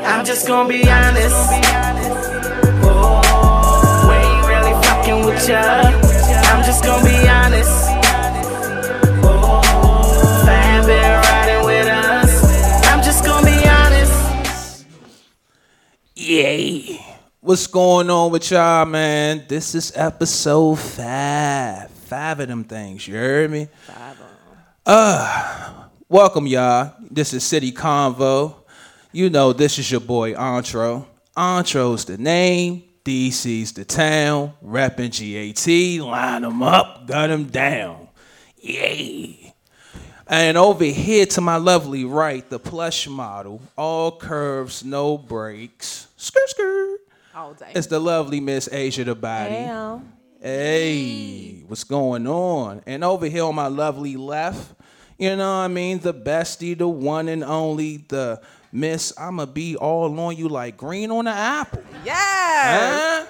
I'm just gonna be honest. Oh, we ain't really fucking with ya. I'm just gonna be honest. Oh, Fam been riding with us. I'm just gonna be honest. Yay. What's going on with y'all, man? This is episode five. Five of them things, you heard me? Five Uh, welcome, y'all. This is City Convo. You know, this is your boy, Antro. Antro's the name, DC's the town, reppin' GAT, line them up, gun them down. Yay. And over here to my lovely right, the plush model, all curves, no breaks. Skirt, skirt. All day. It's the lovely Miss Asia the body. Damn. Hey, what's going on? And over here on my lovely left, you know what I mean? The bestie, the one and only, the Miss, I'ma be all on you like green on an apple. Yeah. Huh?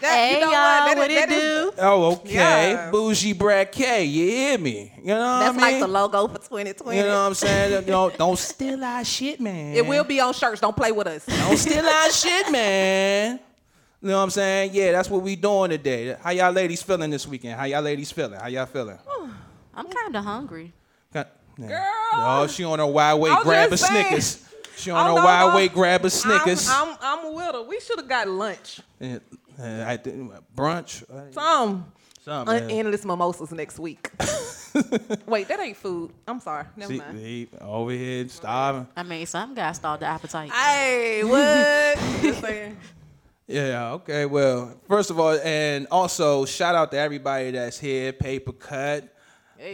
That- Hey you know y'all, That what is- it that is- do? Oh, okay. Yeah. Bougie Brad K, you hear me? You know what That's I mean? like the logo for 2020. You know what I'm saying? You know, don't steal our shit, man. It will be on shirts. Don't play with us. Don't steal our shit, man. You know what I'm saying? Yeah, that's what we doing today. How y'all ladies feeling this weekend? How y'all ladies feeling? How y'all feeling? I'm kind of hungry. Girl. Oh, she on her wild way I grab a just saying. Snickers. She I on her don't wild know. way grab a Snickers. I'm, I'm, I'm with her. We should have got lunch. Uh, I think- brunch. uh, Some un- endless mimosas next week. Wait, that ain't food. I'm sorry. Never See, mind. he over here starving. I mean, some guys start the appetite. Hey, what? Just saying. Yeah, okay. Well, first of all, and also shout out to everybody that's here. Paper Cut,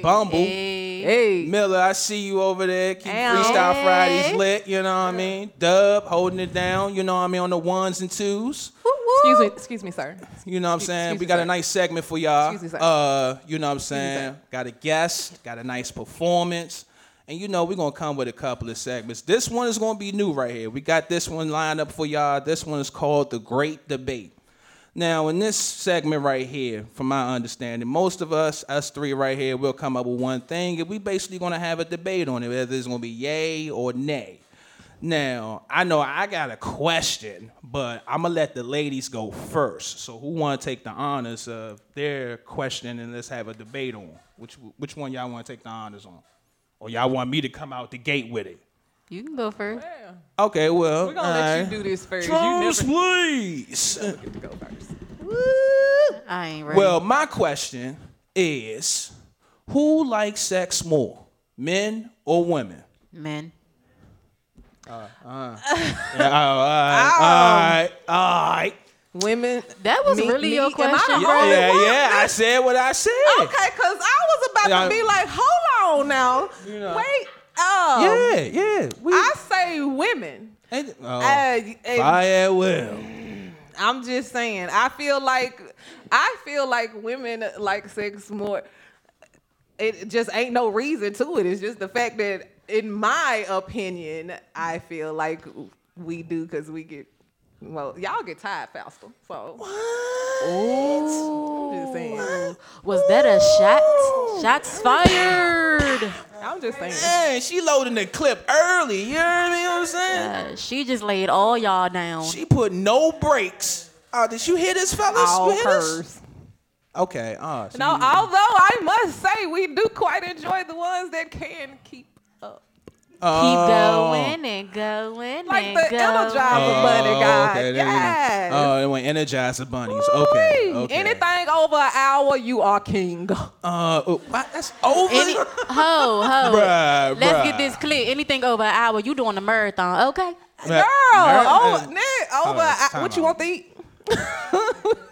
Bumble, Hey. Hey. Miller. I see you over there. Keep Hey. Freestyle Fridays lit. You know what I mean? Dub holding it down. You know what I mean on the ones and twos. Excuse me, excuse me, sir. You know what I'm saying? me, We got a nice segment for y'all. Excuse me, sir. Uh, you know what I'm Excuse me, saying? Got a guest, got a nice performance. And you know, we're gonna come with a couple of segments. This one is gonna be new right here. We got this one lined up for y'all. This one is called The Great Debate. Now, in this segment right here, from my understanding, most of us, us three right here, will come up with one thing, and we basically gonna have a debate on it, whether it's gonna be yay or nay. Now, I know I got a question, but I'm gonna let the ladies go first. So, who want to take the honors of their question and let's have a debate on which which one y'all want to take the honors on, or y'all want me to come out the gate with it? You can go first. Okay, well, We're gonna let you do this first. Charles, you never please. get to go first. I ain't ready. Well, my question is, who likes sex more, men or women? men. Uh, uh. Yeah, all right, um, all right, all right. Women. That was me- really me- your question, the bro. Yeah, yeah, I said what I said. Okay, cause I was about Yeah. to be like, hold on now. know. Wait. Oh. Yeah, yeah. We, I say women. Hey, oh, Uh, uh, fire at will. I'm just saying. I feel like I feel like women like sex more. It just ain't no reason to it. It's just the fact that, in my opinion, I feel like we do because we get. Well, y'all get tired faster. So I'm just saying. Was that a shot? Shots fired. I'm just saying. Man, she loading the clip early. You hear me? What I'm saying? Uh, she just laid all y'all down. She put no brakes. Oh, did you hear this, fellas? All you hear this? hers. Okay. Uh, so No, you- although I must say we do quite enjoy the ones that can keep up. Keep Oh. going and going Like and the going. Energizer Bunny guy. okay, there you go. yes. Oh, they went Energizer bunnies. Okay. Okay. Anything over an hour, you are king. Uh, oh, what? that's over. Any, ho, ho. Bruh, Let's bruh. get this clear. Anything over an hour, you doing a marathon, okay? Girl, Mer- oh, uh, Nick, over uh, an time what you want to eat?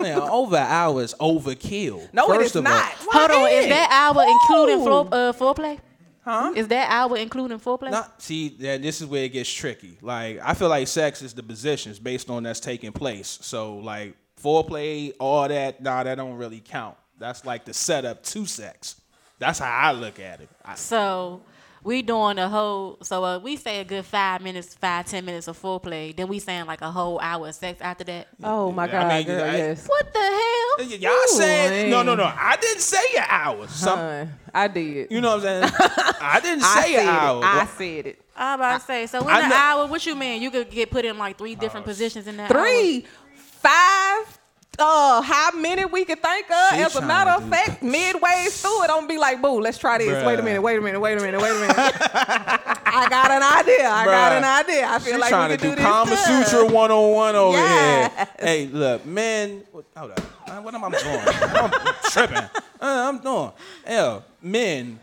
Man, over an hour is overkill. No, First it is of all- not. Hold on, is that hour including floor, Ooh. uh, foreplay? Huh? Is that hour including foreplay? Not see yeah, this is where it gets tricky. Like I feel like sex is the positions based on that's taking place. So like foreplay, all that, nah, that don't really count. That's like the setup to sex. That's how I look at it. I, So we doing a whole. So uh, we say a good five minutes, five ten minutes of foreplay. Then we saying like a whole hour of sex after that. Oh my I God, mean, girl, I- yes. What the hell? Y'all said no, no, no. I didn't say an hour. Some, Huh, I did. you know what I'm saying? I didn't say said an hour. it. I said it. I'm about to say. So in an hour, what you mean? You could get put in like three different positions in that. Three, five, uh, how many we could think of. She As a matter of fact, midway through it, I'm gonna be like, boo, let's try this. Wait a Bruh. minute, wait a minute, wait a minute, wait a minute, wait a minute. I got an idea. I got an idea. I feel She's like trying we to do do, this. Kama. Sutra 101 over Yes. here. Hey, look, men. Hold up. What am I doing? I'm tripping. Uh, I'm doing. Hell, men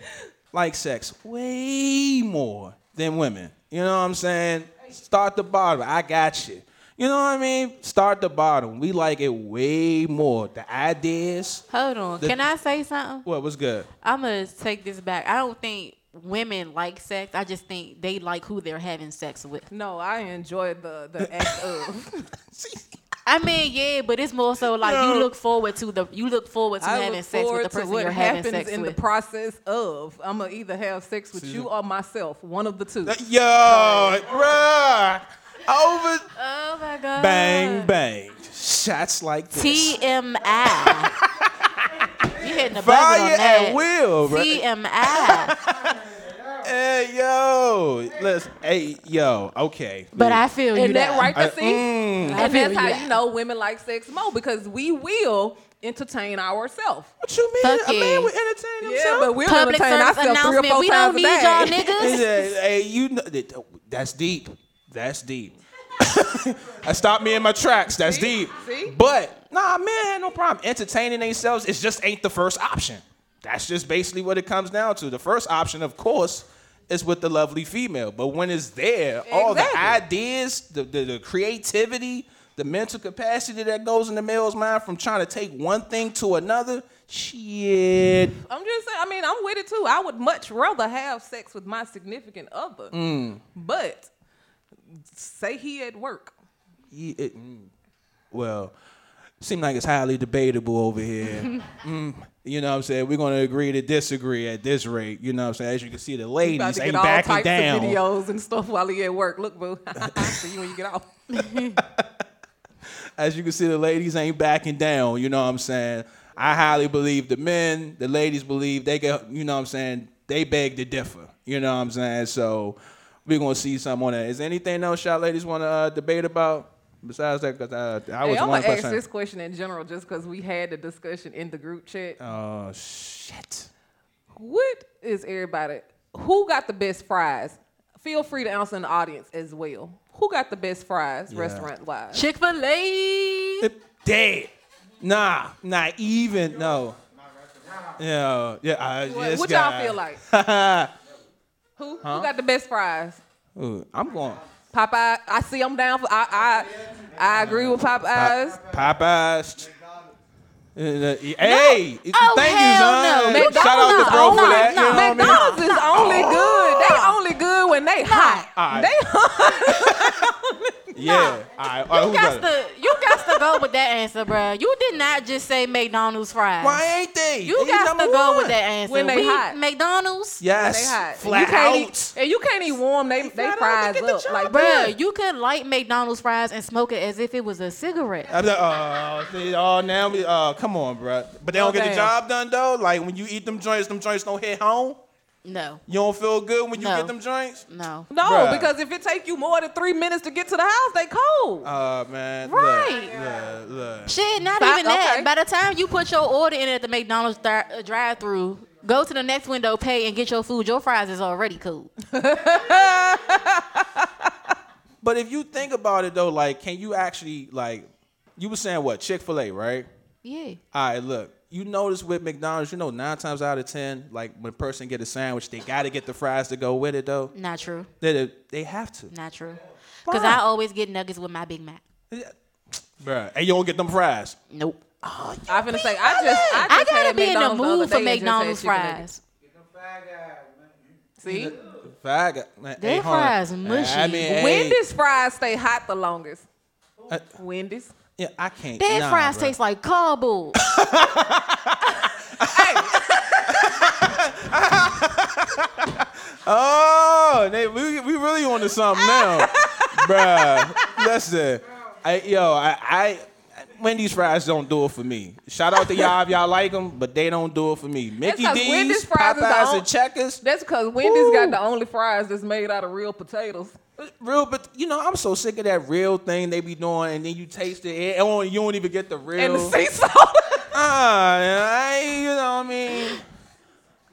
like sex way more than women. You know what I'm saying? Start the bottom. I got you. You know what I mean? Start the bottom. We like it way more. The ideas. Hold on. The- Can I say something? What was good? I'm gonna take this back. I don't think women like sex. I just think they like who they're having sex with. No, I enjoy the the act of. I mean, yeah, but it's more so like No. you look forward to the you look forward to I having look sex with the person what you're having happens sex in with. the process of. I'm gonna either have sex with you or myself, one of the two. Yo, bruh. Over. oh my god. Bang, bang. Shots like this. TMI. you hitting the button Fire on at that. will, bro. TMI. Hey, yo. Let's, hey, yo. Okay. but I feel you. and that there. right there, I- see, mm. And that's how there. you know women like sex more because we will entertain ourselves. What you mean? Fuck a yeah. man would entertain Yeah, himself? but we'll Public entertain service ourselves three or announcement. four We times don't need y'all He niggas. said, hey, you know, that- that's deep. That's deep. I stopped me in my tracks. That's See? deep. See? But nah, man, had no problem entertaining themselves. It just ain't the first option. That's just basically what it comes down to. The first option, of course, is with the lovely female. But when it's there, all the ideas, the, the the creativity, the mental capacity that goes in the male's mind from trying to take one thing to another, shit. I'm just saying. I mean, I'm with it too. I would much rather have sex with my significant other, Mm. but say he at work. Yeah, it, mm, well, seem like it's highly debatable over here. mm, you know what I'm saying? We're going to agree to disagree at this rate. You know what I'm saying? As you can see, the ladies ain't all backing types down. of videos and stuff while he at work. Look, boo. See you when you get off. As you can see, the ladies ain't backing down. You know what I'm saying? I highly believe the men, the ladies believe they get, you know what I'm saying? They beg to differ. You know what I'm saying? So we're going to see something on that. Is there anything else y'all ladies want to uh, debate about? Besides that, because uh, I was Hey, I'm one gonna ask this question in general, just because we had the discussion in the group chat. Oh, shit. What is everybody? Who got the best fries? Feel free to answer in the audience as well. Who got the best fries, Yeah. restaurant wise? Chick Fil A. Dead. Nah, not even. No. Yeah, yeah. I, What, what y'all feel like? Who? Who got the best fries? Ooh, I'm going Popeye. I see I'm down for. I I I agree with Popeyes. Popeyes. Uh, uh, hey, Oh, thank you, son. no. Shout out to McDonald's bro for that. no, what I mean? McDonald's is only good. They only good when they hot. Right. They hot. Yeah. All right. All right, You got better? to you got to go with that answer, bro. You did not just say McDonald's fries. Why ain't they? You They got number to go one. with that answer. When they We- hot. McDonald's. Yes. They hot. Flat you can't out. Eat, and you can't eat warm. They they flat out fries get the like Bruh, that. you could light McDonald's fries and smoke it as if it was a cigarette. I'm like, oh, see, oh, now we, uh, come on, bro. But they don't Oh, get the job done though. Like when you eat them joints, them joints don't hit home. No, You don't feel good when you No. get them joints. no. No, Bruh. because if it take you more than three minutes to get to the house, they cold. Uh, man. Right. Look, look, look. Shit, not Stop- even that. okay. By the time you put your order in at the McDonald's thri- uh, drive-through, go to the next window, pay, and get your food. Your fries is already cool. But if you think about it though, like, can you actually like, you were saying what Chick Fil A, right? Yeah. All right, look. You notice with McDonald's, you know, nine times out of ten, like when a person get a sandwich, they got to get the fries to go with it though. Not true. They they have to, Not true. Because I always get nuggets with my Big Mac. bruh. And you don't get them fries. Nope. I finna say, I just, I I just gotta had be in the McDonald's other mood for day and just had McDonald's fries. See, Fag, man, Their hey, hold on. fries mushy. I mean, hey, Wendy's fries stay hot the longest. Uh, Wendy's. Yeah, I can't. Their nah, fries bruh. taste like cardboard. Oh, they, we we really on to something now, bruh. Listen, I, yo, I, I Wendy's fries don't do it for me. Shout out to y'all if y'all like them, but they don't do it for me. Mickey D's, Wendy's fries is the Popeyes, on- and Checkers. That's because Wendy's got the only fries that's made out of real potatoes. Real, but you know, I'm so sick of that real thing they be doing, and then you taste it, and oh, you don't even get the real. And the sea salt. Ah, I, you know what I mean?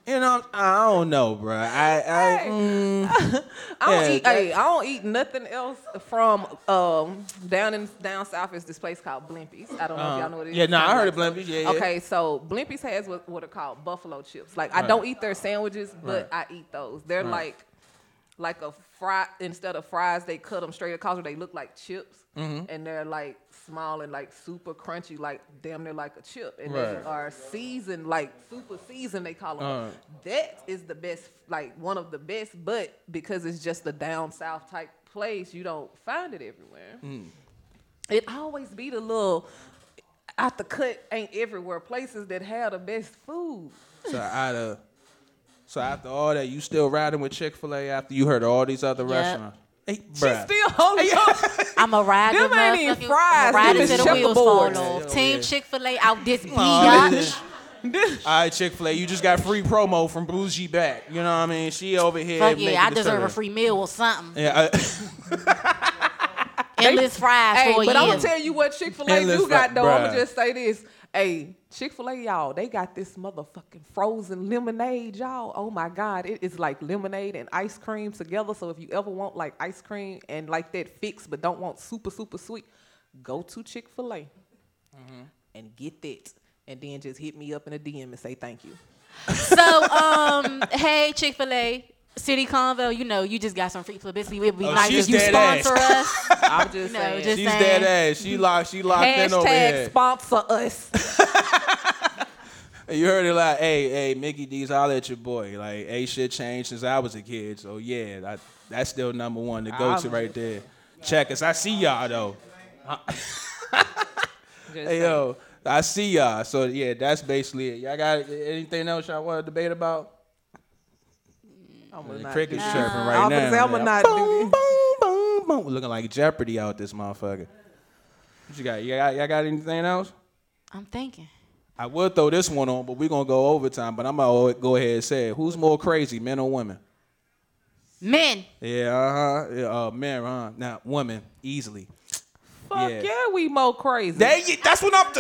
You know, I don't know, bro. I, I, Hey. mm, I don't Yeah, eat. Hey, I don't eat nothing else from um down in down south is this place called Blimpies. I don't know if y'all know what it is. Uh, yeah, nah, I heard of Blimpies, yeah, yeah. Okay, so Blimpies has what, what are called buffalo chips. Like I Right. don't eat their sandwiches, but Right. I eat those. They're Right. like like a fry instead of fries, they cut them straight across. Where they look like chips, Mm-hmm. and they're like small and like super crunchy, like damn they're like a chip. And Right. they are seasoned, like super seasoned. They call them. Uh. that is the best, like one of the best. But because it's just a down south type place, you don't find it everywhere. Mm. It always be the little out the cut ain't everywhere places that have the best food. so out of, so after all that, you still riding with Chick Fil A after you heard all these other Yep. restaurants? Hey, She bruh. still holding on. I'm a ride Them the ain't even motherfucking- fries, I'ma them is the wheels fall off. Team. Chick Fil A out this Aw, biatch. All right, Chick Fil A, you just got free promo from Bougie back. You know what I mean? She over here. Fuck yeah, I deserve a free meal or something. Yeah, I, Endless fries Hey, for a but I'm year. gonna tell you what Chick Fil A Endless do got fri- though. I'm gonna just say this. Hey, Chick Fil A, y'all, they got this motherfucking frozen lemonade, y'all. Oh my God, it is like lemonade and ice cream together. So if you ever want like ice cream and like that fix, but don't want super super sweet, go to Chick Fil A Mm-hmm. and get that, and then just hit me up in a DM and say thank you. So, um, hey, Chick Fil A, City Convo, you know, you just got some free publicity. It'd be Oh, nice she's if you dead sponsor us. I'm just No, saying. just- she's saying. dead ass. She locked. She locked in over Hashtag here. sponsor us. You heard it like, hey, hey, Mickey D's, I'll let your boy. Like, hey, shit changed since I was a kid. So yeah, that, that's still number one to go to right there. Check us. I see y'all though. Hey yo, I see y'all. So yeah, that's basically it. Y'all got anything else y'all want to debate about? I'ma The cricket's do chirping that. right I'm now. I'ma man. not do boom, this. boom, boom, boom. Looking like Jeopardy out this motherfucker. What you got? You got, y'all got anything else? I'm thinking. I will throw this one on, but we're gonna go overtime. But I'm gonna go ahead and say it. Who's more crazy, men or women? Men, Yeah, uh-huh. Yeah, uh men, huh? Now women, easily. Fuck Yeah. yeah, we more crazy. There you, that's what I'm.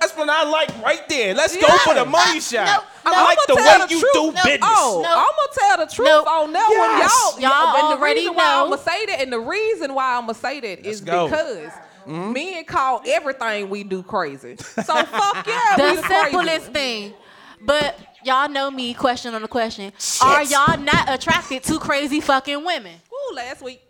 that's what I like right there. Let's go for the money shot. no, I no. like the way the you truth. do No, business. Oh, No. I'm gonna tell the truth No. on that Yes. one, y'all. Y'all and the already reason why know. I'm gonna say that, and the reason why I'm gonna say that is go. because men call everything we do crazy. So fuck yeah, we the the simplest ones. thing. But y'all know me, question on the question. Are y'all not attracted to crazy fucking women? Ooh, last week.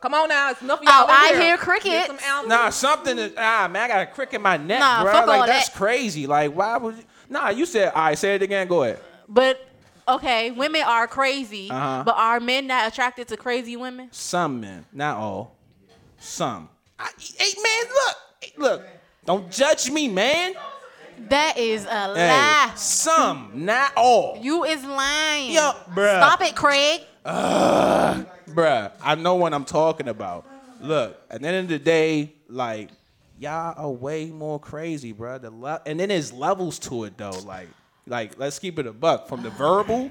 Come on now, it's enough of y'all. Oh, I here. hear Get crickets. some albums. Nah, something is ah man, I got a crick in my neck, Nah, bro. fuck like all that's that. crazy. Like why would you? Nah, you said all right. Say it again. Go ahead. But okay, women are crazy, Uh-huh. but are men not attracted to crazy women? Some men, not all. Some. I, hey man, look, Hey, look. Don't judge me, man. That is a Hey, lie. some, not all. You is lying. Yo, bruh. Stop it, Craig. Bruh, I know what I'm talking about. Look, at the end of the day, like, y'all are way more crazy, bruh. The le- and then there's levels to it though. Like, like let's keep it a buck. From the verbal,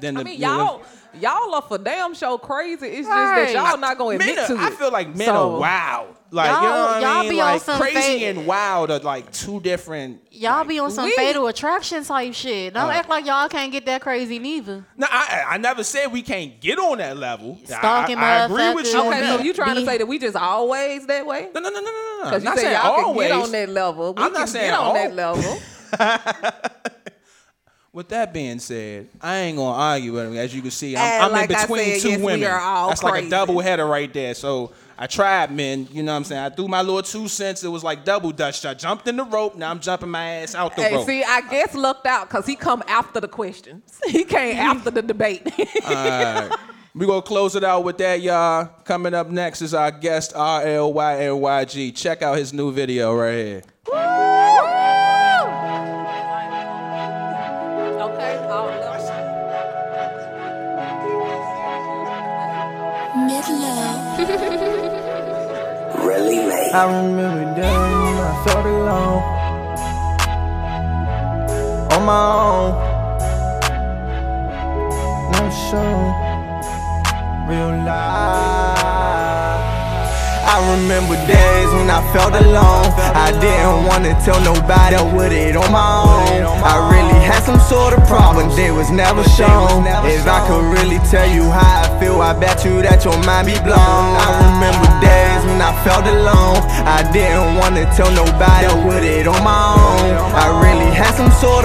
then the I mean, you know, y'all, y'all are for damn show crazy. It's just that y'all not gonna men admit are- to I feel like men So- are wild. Like, you know Y'all- what y'all I mean? be on Like some crazy fake- and wild are like two different. Y'all like, be on some we- fatal attraction type shit. Don't Uh. act like y'all can't get that crazy neither. No, I, I never said we can't get on that level. I- Stalking I, I agree with you motherfuckers. on Okay, that. so you trying to Be- say that we just always that way? no, no, no, no, no, no. Because you Not say saying y'all can always. get on that level. We I'm not can saying get on that level. With that being said, I ain't gonna argue with him. As you can see, I'm, I'm like in between said, two yes, women. That's like a double header right there. So I tried, men. You know what I'm saying? I threw my little two cents. It was like double dutch. I jumped in the rope. Now I'm jumping my ass out the Hey, rope. see, I guess lucked out because he come after the questions. He came after the debate. All right. we gonna close it out with that, y'all. Coming up next is our guest R L Y N Y G. Check out his new video right here. I remember days when I felt alone. On my own. No show. Real life. I remember days when I felt alone. I didn't wanna tell nobody I with it on my own. I really had some sort of problem, they was never shown. If I could really tell you how I feel, I bet you that your mind be blown. I remember days when I felt alone. I didn't wanna tell nobody I with it on my own. I really had some sort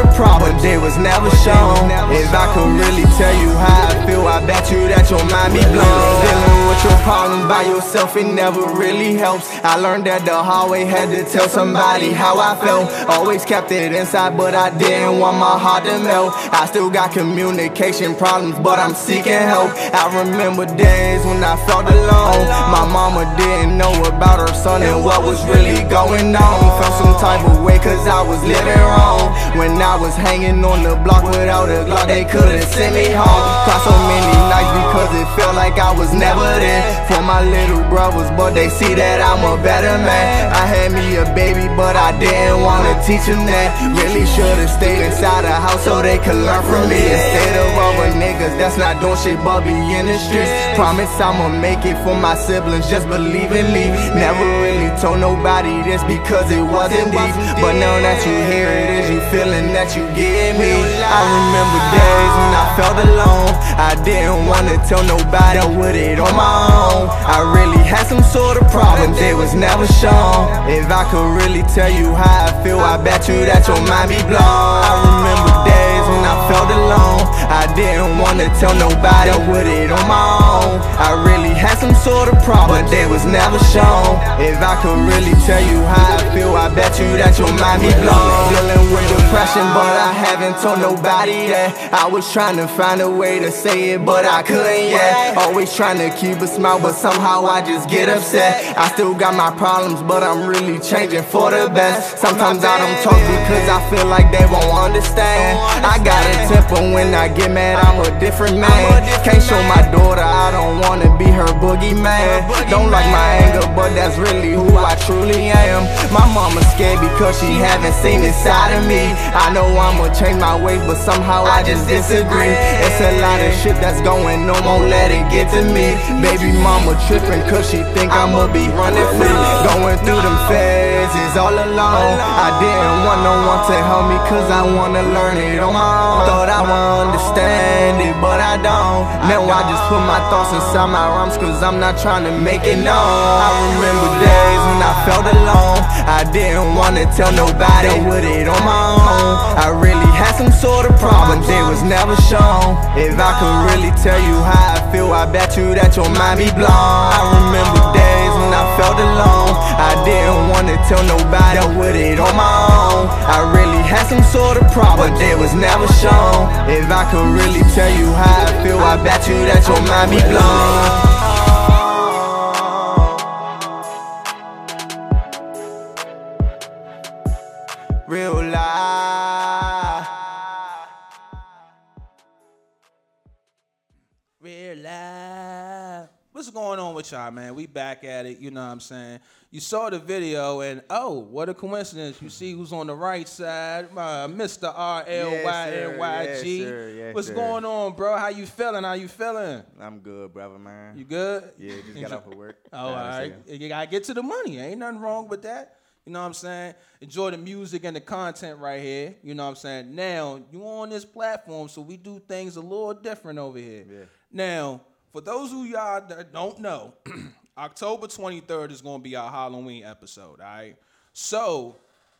problem, they was never shown. If I could really tell you how I feel, I bet you that your mind be blown. Dealing with your problems by yourself, it never really helps. I learned that the hard way had to tell somebody how I felt. Always kept it inside, but I didn't want my heart to melt. I still got communication problems, but I'm seeking help. I remember days when I felt alone. My mama didn't know about her son and what was really going on. Felt some type of way, cause I was living wrong. When I was hanging on the block without a Glock, they couldn't send me home. Cried so many nights because it felt like I was never there for my little brothers, but they see that I'm a better man. I had me a baby, but I didn't wanna teach them that. Really should've stayed inside the house so they could learn from me. Instead of other niggas that's not doing shit but be in the streets. Promise I'ma make it for my siblings, just believe in me. Never really told nobody this because it wasn't deep. But now that you hear it, is you feeling that you get me? I remember days when I felt alone. I didn't wanna tell nobody I with it on my own. I really had some sort of problem, they was never shown. If I could really tell you how I feel, I bet you that your mind be blown. I remember days when I felt alone. I didn't wanna tell nobody I with it on my own. I really had some sort of problem, but they was never shown. If I could really tell you how I feel, I bet you that your mind be blown. Dealing with depression, but I haven't told nobody that. I was trying to find a way to say it, but I couldn't yet. Always trying to keep a smile, but somehow I just get upset. I still got my problems, but I'm really changing for the best. Sometimes I don't talk because I feel like they won't understand. I got a temper when I get mad, I'm a different man. Can't show my daughter I don't wanna be her boogeyman. Don't like my anger, but that's really who I truly am. My mama's scared because she haven't seen inside of me. I know I'ma change my ways, but somehow I just disagree. It's a lot of shit that's going on, won't let it get to me. Baby mama tripping cause she think I'ma be running free. Going through them phases all alone. I didn't want no one to help me cause I wanna learn it on my own. Thought I would understand it, but I don't. Now I just put my thoughts inside my rhymes cause I'm not trying to make it known. I remember days when I felt alone. I didn't wanna tell nobody I with it on my own. I really had some sort of problem, it was never shown. If I could really tell you how I feel, I bet you that your mind be blown. I remember days when I felt alone. I didn't wanna tell nobody with it on my own. I really had some sort of problem, they was never shown. If I could really tell you how I feel, I bet you that your mind be blown. What's going on with y'all, man? We back at it, you know what I'm saying? You saw the video, and oh, what a coincidence. You see who's on the right side, uh, Mr. R-L-Y-N-Y-G. Yes, sir. Yes, What's sir. going on, bro? How you feeling? How you feeling? I'm good, brother, man. You good? Yeah, just got off of work. Oh, all right. You gotta get to the money. Ain't nothing wrong with that. You know what I'm saying? Enjoy the music and the content right here. You know what I'm saying? Now, you on this platform, so we do things a little different over here. Yeah. Now, for those who y'all that don't know, October 23rd is gonna be our Halloween episode, all right? So,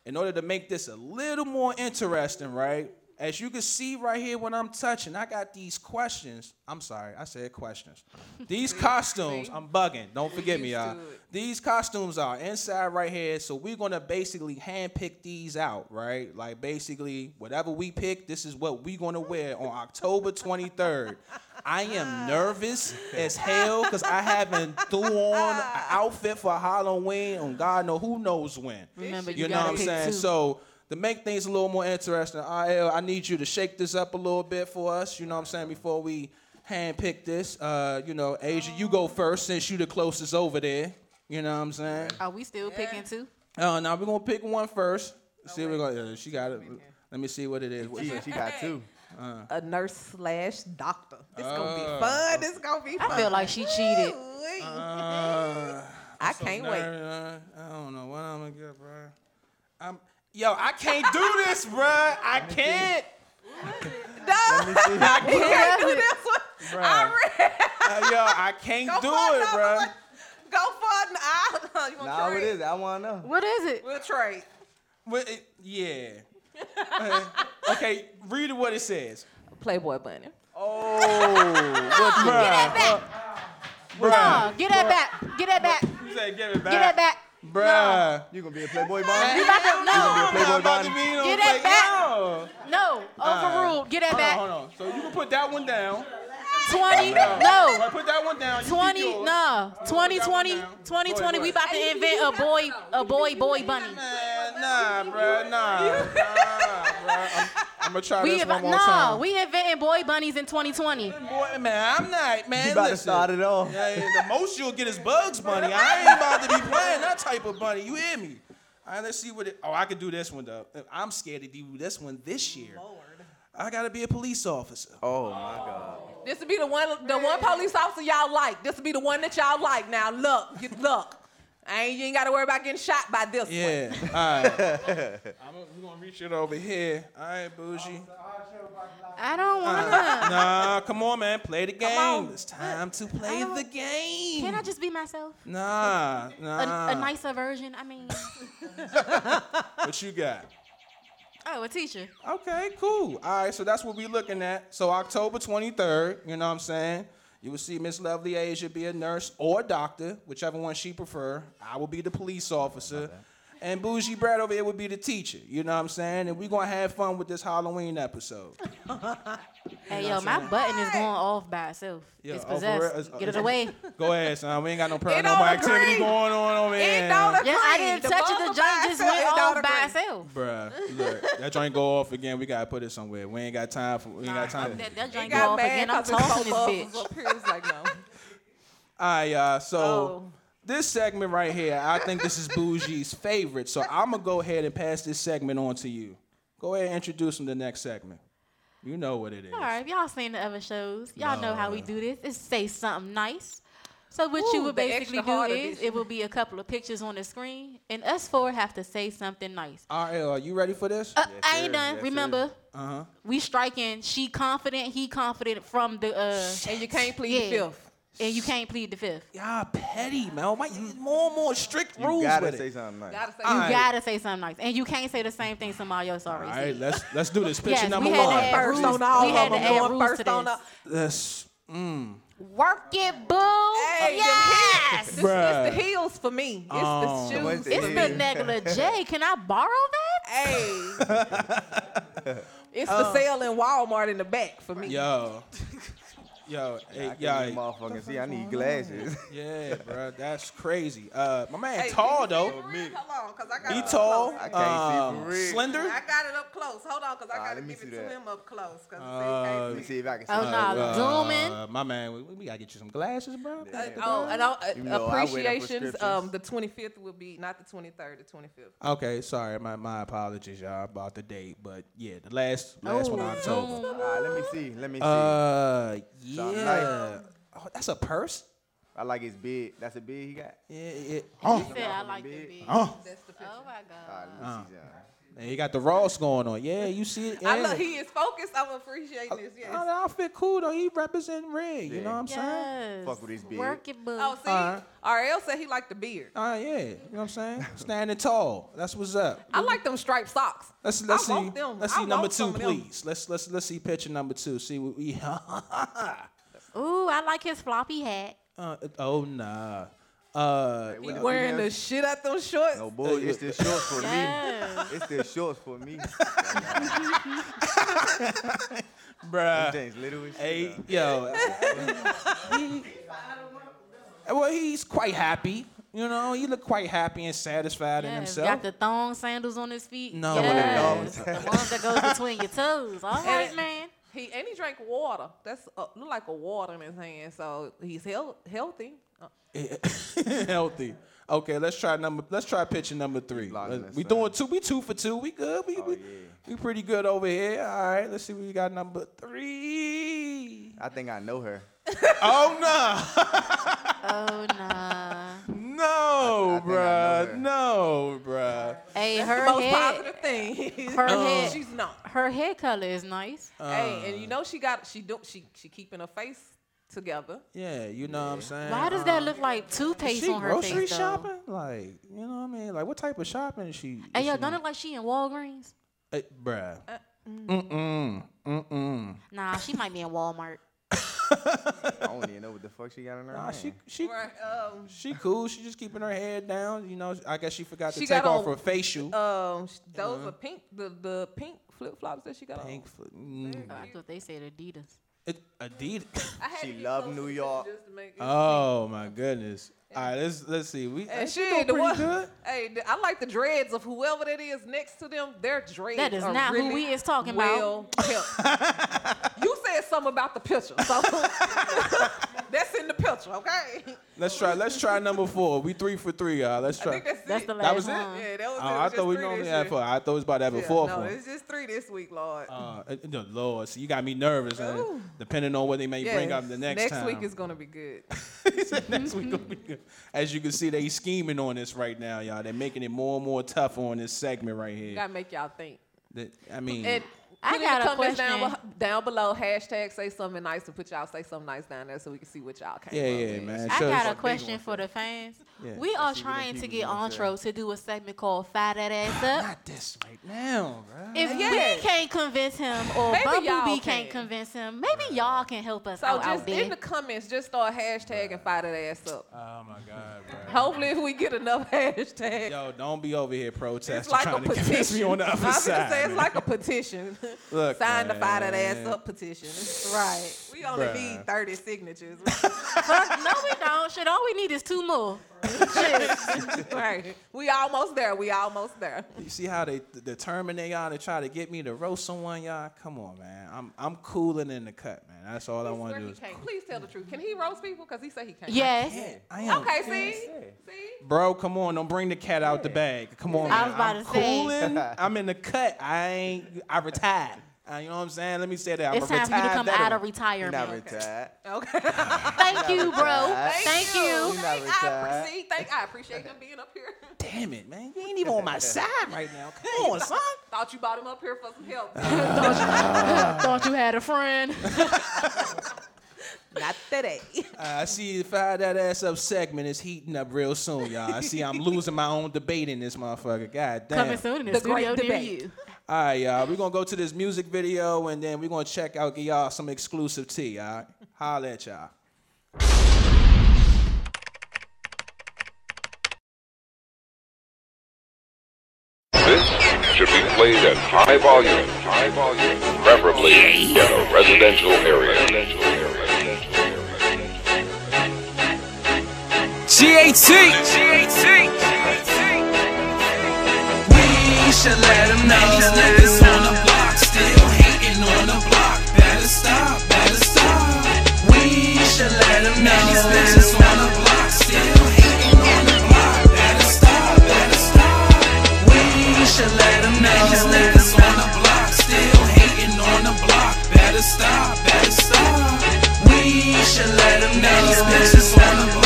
in order to make this a little more interesting, right? As you can see right here when I'm touching, I got these questions. I'm sorry, I said questions. These costumes, I'm bugging. Don't forget me, y'all. These costumes are inside right here, so we're gonna basically handpick these out, right? Like basically, whatever we pick, this is what we're gonna wear on October 23rd. I am nervous as hell because I haven't threw on an outfit for Halloween on God know who knows when. Remember, You you, know what I'm saying? two. So to make things a little more interesting, IL, I need you to shake this up a little bit for us. You know what I'm saying? Before we handpick this, uh, you know, Asia, you go first since you the closest over there. You know what I'm saying? Are we still picking two? Oh, now we're gonna pick one first. See, we're gonna. Yeah, she got it. Let me see what it is. What's She, she got two. A nurse slash doctor. This gonna Oh. be fun. This gonna be fun. I feel like she cheated. Uh, I so can't wait. nervous. I don't know what I'm gonna get, bro. I'm, yo, I can't do this, bro. I can't. No, Let me see. you can't do this one. Bruh. I read. Uh, yo, I can't Go do for it, bro. number. Go for it. I, you want Nah, trade? what is it? I want to know. What is it? We'll trade. But it- yeah. Uh, okay, read what it says. Playboy Bunny. Oh, Bruh. Back. No, get that back. Get that back. You said give it back. Get that back. Bruh. you gonna be a Playboy You about to gonna be a no, Playboy I'm about to be on Get play- that back. No. no. Overruled. Get that Hold on, back. hold on. So you can put that one down. 20. All No. right, put that one down. You keep 20. yours. No. Put that 2020. one down. 2020. We about to invent a boy, a boy, boy bunny. Man, nah, bruh, nah, nah, bruh. I'm, I'm gonna try We this inv- one more no, time. we inventing boy bunnies in 2020. Boy, man, I'm not, man. You about to listen. start it off. Yeah, yeah, the most you'll get is Bugs Bunny. I ain't about to be playing that type of bunny. You hear me? All right, let's see what it. Oh, I could do this one though. I'm scared to do this one this year. Lord. I gotta be a police officer. Oh my God. This will be the one, the one police officer y'all like. This will be the one that y'all like. Now look, get look. I ain't you ain't got to worry about getting shot by this one. Yeah. All right. I'm, we're gonna reach it over here. All right, bougie. I don't wanna. Uh, nah, come on, man. Play the game. It's time to play the game. Can I just be myself? Nah, A, nah. a nicer version. I mean, What you got? oh, a teacher. Okay, cool. All right, so that's what we're looking at. So October 23rd, you know what I'm saying? You will see Miss Lovely Asia be a nurse or doctor, whichever one she prefer. I will be the police officer. And Bougie Brad over here would be the teacher. You know what I'm saying? And we're gonna have fun with this Halloween episode. Hey, yo, my button is going off by itself. Yo, it's oh, possessed. real? It's- uh, Get it away. Go ahead, son. We ain't got no It paranormal don't activity agree. going on over It here. don't agree. Yeah, I didn't The touch it. The bubble joint just went it don't off by itself. Bruh, look, that joint go off again. We gotta put it somewhere. We ain't got time for. We ain't got time. That, that It joint go got off again. I'm 'cause it's tossing so this bitch. up like no. All right, y'all. So Oh. This segment right here, I think this is Bougie's favorite. So I'm gonna go ahead and pass this segment on to you. Go ahead and introduce him to the next segment. You know what it is. All right, y'all seen the other shows, y'all know how we do this. It's say something nice. So what you would basically do is it will be a couple of pictures on the screen, and us four have to say something nice. All right, are you ready for this? Uh, Yes, I ain't done. Yes. Remember, Uh huh. we striking. She confident. He confident from the. uh And you can't plead the Yeah. fifth. And you can't plead the fifth. Y'all petty, man. Why you more and more strict You rules gotta with say it? something nice. Gotta say All You right. gotta say something nice, and you can't say the same thing somebody else All already right, said. let's let's do this. Picture Yes, number we had to add First rules. on all we had of to them. add Going rules first to on this. the. Let's. Mm. Work it, boo. Hey, yes. This, Bruh. it's the heels for me. It's Oh. the shoes. It's Yeah. the Negla J. Can I borrow that? Hey. it's the sale in Walmart in the back for me. Yo. Yo, hey, I can't yeah, even motherfucking see. I need glasses. yeah, bro, that's crazy. Uh, my man Hey, tall can though. you see it real? Hold on, cause I got He it up tall, close. I can't see um, for real. slender. I got it up close. Hold on, cause I gotta let me give see it that. to him up close. Cause Uh, Let me see if I can see. Oh, it. nah, zoom in. Uh, my man, we, we gotta get you some glasses, bro. Uh, oh, and uh, You know, I wear them appreciations. Um, prescriptions. the 25th will be not the 23rd, the 25th. Okay, sorry, my, my apologies, y'all, about the date, but yeah, the last last one Oh, October. zoom. Ah, let me see. Let me see. Uh, Something yeah. Oh, that's a purse. I like his bid. That's a bid he got. Yeah, yeah. He Oh, said I like the big. oh. That's the picture. Oh my Ah, god. let me see something. And he got the Ross going on. Yeah, you see it. I yeah. love, he is focused. I'm appreciating this. Yes. Oh, the outfit cool though. He represent red. You know what I'm saying? Yes. Fuck with his beard. Work it, boo. Oh, see, Alright. RL said he liked the beard. Uh, yeah. You know what I'm saying? Standing tall. That's what's up. I like them striped socks. Let's let's I see. want them. Let's I see number two, some of them. please. Let's let's let's see picture number two. See what we. Ooh, I like his floppy hat. uh, oh nah. Uh, He wearing the shit out them shorts. No boy, it's the shorts for Yes. me. It's the shorts for me. bruh. James little. Hey, yo. well, he's quite happy. You know, he looked quite happy and satisfied in himself. Got the thong sandals on his feet. No. yes. One the ones that goes between your toes. All right, And- man. He and he drank water. That's uh, look like a water in his hand. So he's health, healthy. healthy. Okay, let's try number. Let's try picture number three. Let's- we son. doing two. We two for two. We good. We, oh, we, yeah. we pretty good over here. All right. Let's see. what We got number three. I think I know her. Oh no, Oh no. no, I I bruh, her. no, bruh. Hey, That's her the most head, positive thing. her head- She's not. her hair color is nice. Uh. hey, and you know she got she do she she keeping her face together. Yeah, you know what I'm saying. Why does that look like toothpaste she on her grocery face though? shopping? Like, you know what I mean? Like, what type of shopping is she? Hey, is yo, she- don't it like she in Walgreens? Hey, bruh. Uh, Mm-mm. Mm-mm. Nah, she might be in Walmart. I don't even know what the fuck she got in her Nah, hand. she she Right. Um. she cool. She just keeping her head down. You know, I guess she forgot to She take off on- her facial. Um. sh- Those are pink. The the pink flip flops that she got on. Pink foot. Mm. I thought they said Adidas. It, Adidas. She to get love New York. just to make it Oh my goodness. All right, let's let's see. We And she shit, doing the pretty one, good. hey, I like the dreads of whoever that is next to them. Their dreads. That is are not who we is talking about. well kept. you said something about the picture, so that's in the picture, okay? Let's try. Let's try number four. We three for three, y'all. Let's I try. think that's, That's it. the last That was it? one. Yeah, that was Oh, it. It I was thought just we three normally this had year. four. I thought it was about to have a Yeah, fourth no, one. it's just three this week, Lord. Uh, the Lord, see, you got me nervous, and Ooh. depending on what they may bring up the next, next time. week is gonna be good. He said next week gonna be good. As you can see, they scheming on this right now, y'all. They're making it more and more tough on this segment right here. Gotta make y'all think. That- I mean, And I put in got the a comments down, question. down below. Hashtag say something nice and put y'all say something nice down there so we can see what y'all came yeah, up yeah, with. man. I Show got a question for the fans. Yeah. We are Let's see what them trying to get gonna. Antro to do a segment called Fire That Ass Up. Not this right now, bro. If Yes. we can't convince him or Maybe y'all Bumblebee can. can't convince him, maybe y'all can help us So out, out just there. in the comments, just start hashtag and fire that ass up. Oh my god, bro. Hopefully, if we get enough hashtags, Yo, don't be over here protesting, it's like a trying to convince petition. me on the other I was side. gonna say it's man. like a petition. Look, Sign the fire that ass up petition. Right. We only Bruh. need 30 signatures. No, we don't. Shit, all we need is two more. right. We almost there. We almost there. You see how they determined they are to try to get me to roast someone, y'all? Come on, man. I'm I'm cooling in the cut, man. That's all I want to do. Is can't. Please tell the truth. Can he roast people? Because he said he can't. Yes. I am. Okay, see? See? Bro, come on, don't bring the cat out the bag. Come on, I man. was about I'm to say. cooling. I'm in the cut. I ain't. I retired. Uh, you know what I'm saying? Let me say that. I'm It's a time for you to come out of You're retirement. not retired. Okay. Thank you, bro. retired. Thank you. You're not Thank, I, retired. see, thank, I appreciate him being up here. Damn it, man. You ain't even on my side right now. Come on, son. Thought you brought him up here for some help. Thought you had a friend. Not today. Uh, I see the fire that ass up segment is heating up real soon, y'all. I see I'm losing my own debate in this motherfucker. God damn. Coming soon in the, The studio great near debate. you. All right, y'all. We're gonna go to this music video and then we're gonna check out, give y'all some exclusive tea, all right? Holla at y'all. This should be played at high volume, high volume, preferably in a residential area. GAT. We should let them know. These niggas on the block still hating on the block. Better stop, better stop. We should let them know. These bitches on the block still hating on the block. Better stop, better stop. We should let them know. These niggas on the block still hating on the block. Better stop, better stop. We should let them know. These bitches on the block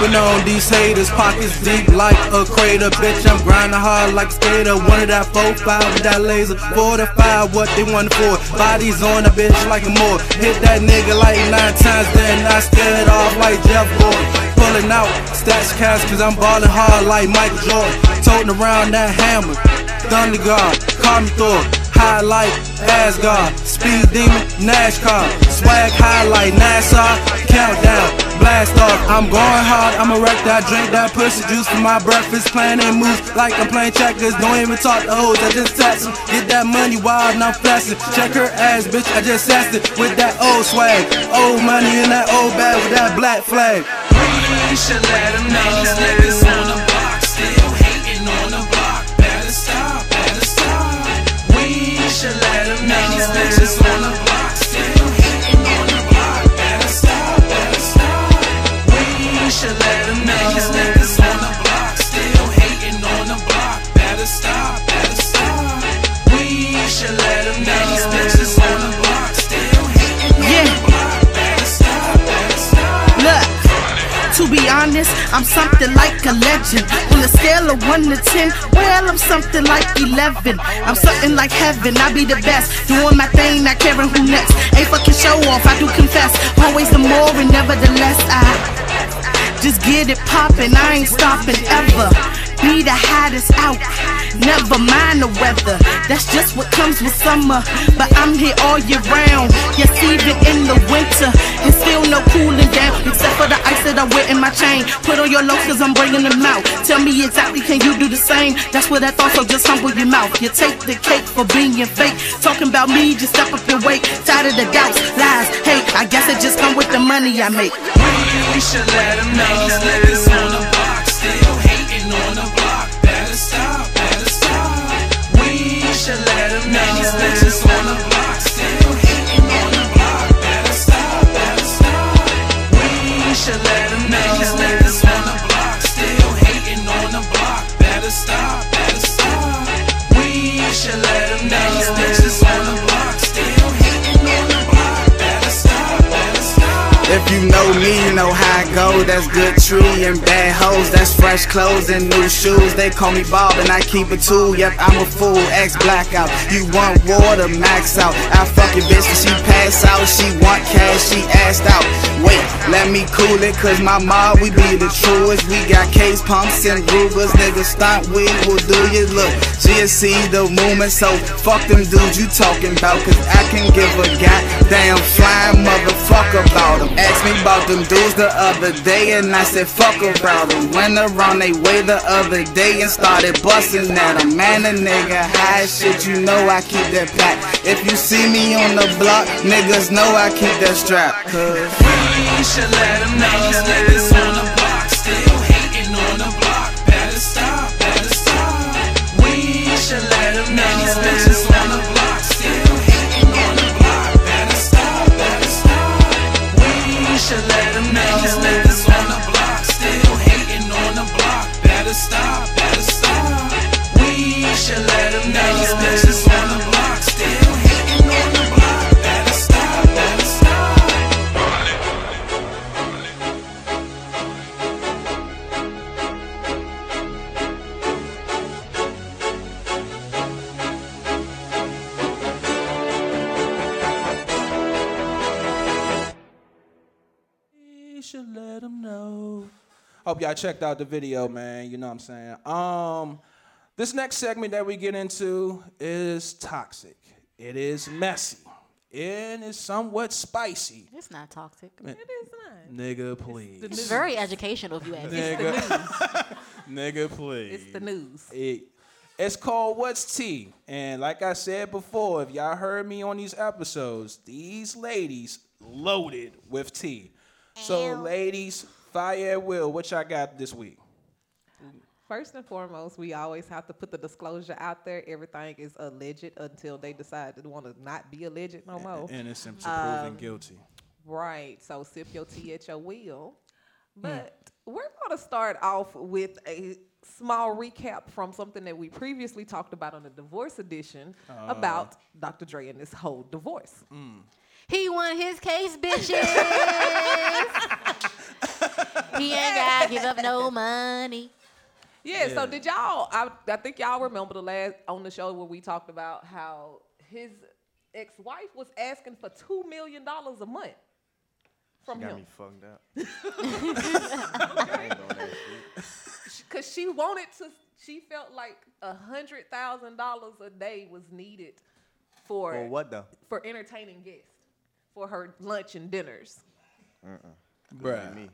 Stumping on these haters, pockets deep like a crater. Bitch, I'm grinding hard like a skater. One of that 4-5 with that laser. 45, what they want for. Bodies on a bitch like a more. Hit that nigga like nine times, then I scare it off like Jeff Gordon. Pulling out stats cash, cause I'm balling hard like Michael Jordan. Toting around that hammer. Thunder God, call me Thor. High Asgard. Speed demon, NASCAR. Swag high like NASA. Countdown, blast off. I'm going hard, I'ma wreck that. Drink that pussy juice for my breakfast. Playing moves like I'm playing checkers. Don't even talk to hoes, I just text them. Get that money wild and I'm flexing. Check her ass, bitch, I just sassed it with that old swag. Old money in that old bag with that black flag. We should let them know honest, I'm something like a legend. On a scale of 1 to 10, well, I'm something like 11. I'm something like heaven, I be the best. Doing my thing, not caring who next. Ain't fucking show off, I do confess. Always the more, and nevertheless, I just get it poppin', I ain't stopping ever. Be the hottest out, never mind the weather. That's just what comes with summer. But I'm here all year round. Yes, even in the winter, it's still no cooling down. Except for the ice that I wear in my chain. Put on your lows cause I'm bringing them out. Tell me exactly, can you do the same? That's what I thought, so just humble your mouth. You take the cake for being fake. Talking about me, just step up your weight. Tired of the doubts, lies, hate. I guess it just come with the money I make. We should let them know. Me, you know how I go. That's good tree and bad hoes. That's fresh clothes and new shoes. They call me Bob and I keep it too. Yep, I'm a fool. Ex blackout. You want water? Max out. I fuck your bitch and she pass out. She want cash. She asked out. Wait, let me cool it. Cause my mob, we be the truest. We got case pumps and Rugers. Niggas stunt we will do you look. GSC the movement. So fuck them dudes you talking about. Cause I can give a goddamn flying motherfucker about them. Asked me about them dudes the other day and I said fuck about them. Went around they way the other day and started busting at them. Man, a nigga high shit, you know I keep that pack. If you see me on the block, niggas know I keep that strap. Cause We should let them know Hope y'all checked out the video, man. You know what I'm saying? Um, this next segment that we get into is toxic. It is messy. And it's somewhat spicy. It's not toxic. It is not. Nigga, please. It's very educational if you ask me. Nigga, nigga, please. It's the news. It, it's called What's Tea? And like I said before, if y'all heard me on these episodes, these ladies loaded with tea. So, ladies, fire at will. What y'all got this week? First and foremost, we always have to put the disclosure out there. Everything is alleged until they decide to want to not be alleged no more. Innocent to proven Um, guilty. Right. So sip your tea at your will. Hmm. But we're going to start off with a small recap from something that we previously talked about on the divorce edition uh. about Dr. Dre and this whole divorce. Hmm. He won his case, bitches. he ain't got to give up no money. Yeah, so did y'all I, I think y'all remember the last on the show where we talked about how his ex-wife was asking for 2 million dollars a month from Got him. me fucked up. I ain't doing that shit. Cause she wanted to, she felt like a hundred thousand dollars a day was needed for For what though? for entertaining guests for her lunch and dinners. Uh. Bruh. Me.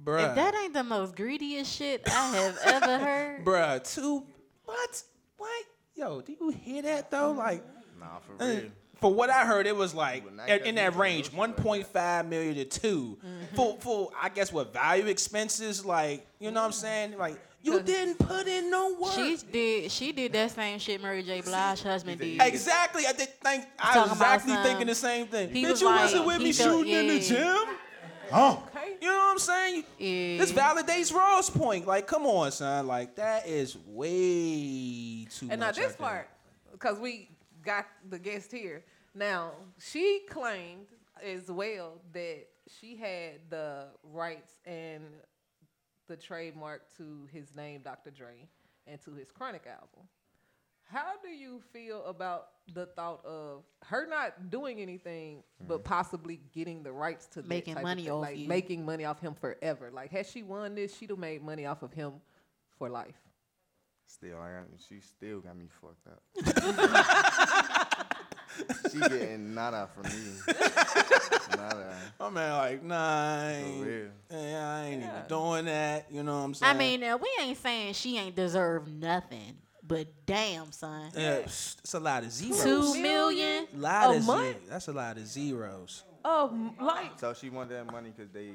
Bruh. If that ain't the most greediest shit I have ever heard. Bruh, two. What? What? Yo, do you hear that though? Like, Nah, for uh, real. for what I heard, it was like would not in, got in me that range, do shit like 1.5 million to 2 For for I guess what value expenses like, you know what I'm saying? Like you didn't put in no work. She did. She did that same shit Mary J. Blige's husband did. Exactly. I did think I was Talking exactly thinking the same thing. he Bitch, was you wasn't with me felt- shooting in the yeah. Gym. Okay. You know what I'm saying? Yeah. This validates Ross' point. Like, come on, son. Like, that is way too And now much. I this part, because we got the guest here. Now she claimed as well that she had the rights and the trademark to his name, Dr. Dre, and to his Chronic album. How do you feel about the thought of her not doing anything, but mm-hmm. possibly getting the rights to Making type money thing, off like you. making money off him forever? Like, had she won this, she'd have made money off of him for life. Still, I got, she still got me fucked up. she getting nada from me. nada. My man, like, nah, I ain't, real. yeah, I ain't even doing that. You know what I'm saying? I mean, now we ain't saying she ain't deserve nothing, but damn, son, uh, yeah, it's it's a lot of zeros. two million. a lot a of month? zeros. That's a lot of zeros. Oh, like, So she wanted that money because they.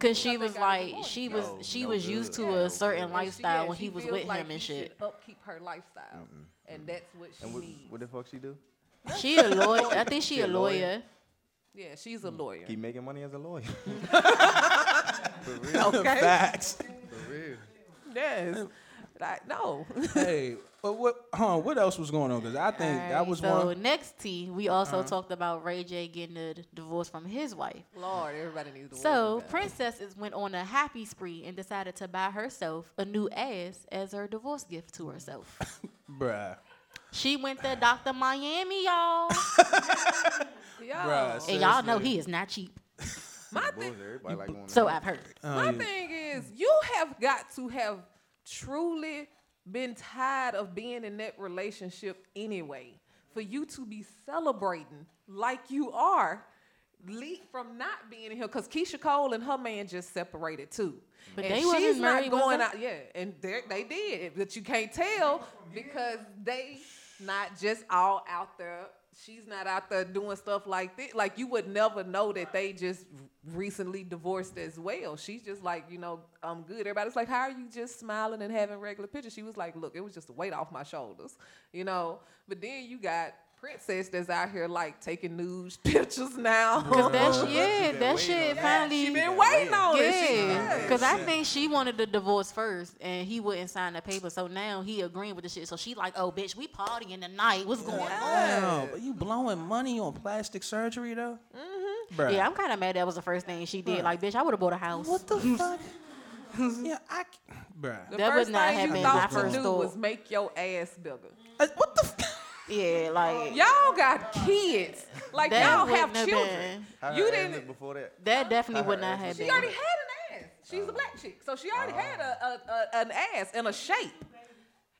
Cause she was like, she was No, she no was good. used to Yeah, a certain good. and she- lifestyle yeah, when she he was with like him and she shit. should Upkeep her lifestyle, and that's what she and what, needs. what the fuck she do? She a lawyer. I think she She a a lawyer? lawyer. Yeah, she's a mm. lawyer. Keep making money as a lawyer. For Okay. Facts. For real. Yes. Uh, Like, no. hey, but what? Huh? What else was going on? Because I think that was so one. Uh-huh. next T, we also talked about Ray J getting a divorce from his wife. Lord, everybody needs to So work with that. Princesses went on a happy spree and decided to buy herself a new ass as her divorce gift to herself. Bruh. she went to Dr. Miami, y'all. Yo, Bruh, and y'all know he is not cheap. my, thing, like So I've heard. my thing is, you have got to have truly been tired of being in that relationship anyway for you to be celebrating like you are le- from not being in here because Keyshia Cole and her man just separated too. But and they she's wasn't married, was going out. Yeah, and they they did, but you can't tell because they not just all out there. She's not out there doing stuff like this. Like you would never know that they just recently divorced as well. She's just like, you know, I'm good. Everybody's like, how are you just smiling and having regular pictures? She was like, look, it was just a weight off my shoulders, you know. But then you got Princess that's out here like taking nude pictures now. Cause that She shit, yeah, that shit on that. finally. she been waiting on it. She- Yeah, yeah. because I think she wanted the divorce first, and he wouldn't sign the paper. So now he agreeing with the shit. So she like, oh bitch, we partying tonight. What's going on? Wow, but you blowing money on plastic surgery though? Mm-hmm. Bruh. Yeah, I'm kind of mad that was the first thing she did. Like, bitch, I would have bought a house. What the fuck? yeah, I, Bruh. The That first would not thing you thought my to first do thought. was make your ass bigger. Uh, what the? F- Yeah, like Y'all got kids. Like That y'all have have children. been- How her You didn't. before that. that definitely would not ass have was- She been. already had an ass. She's a black chick, so she already had a, a, a an ass and a shape.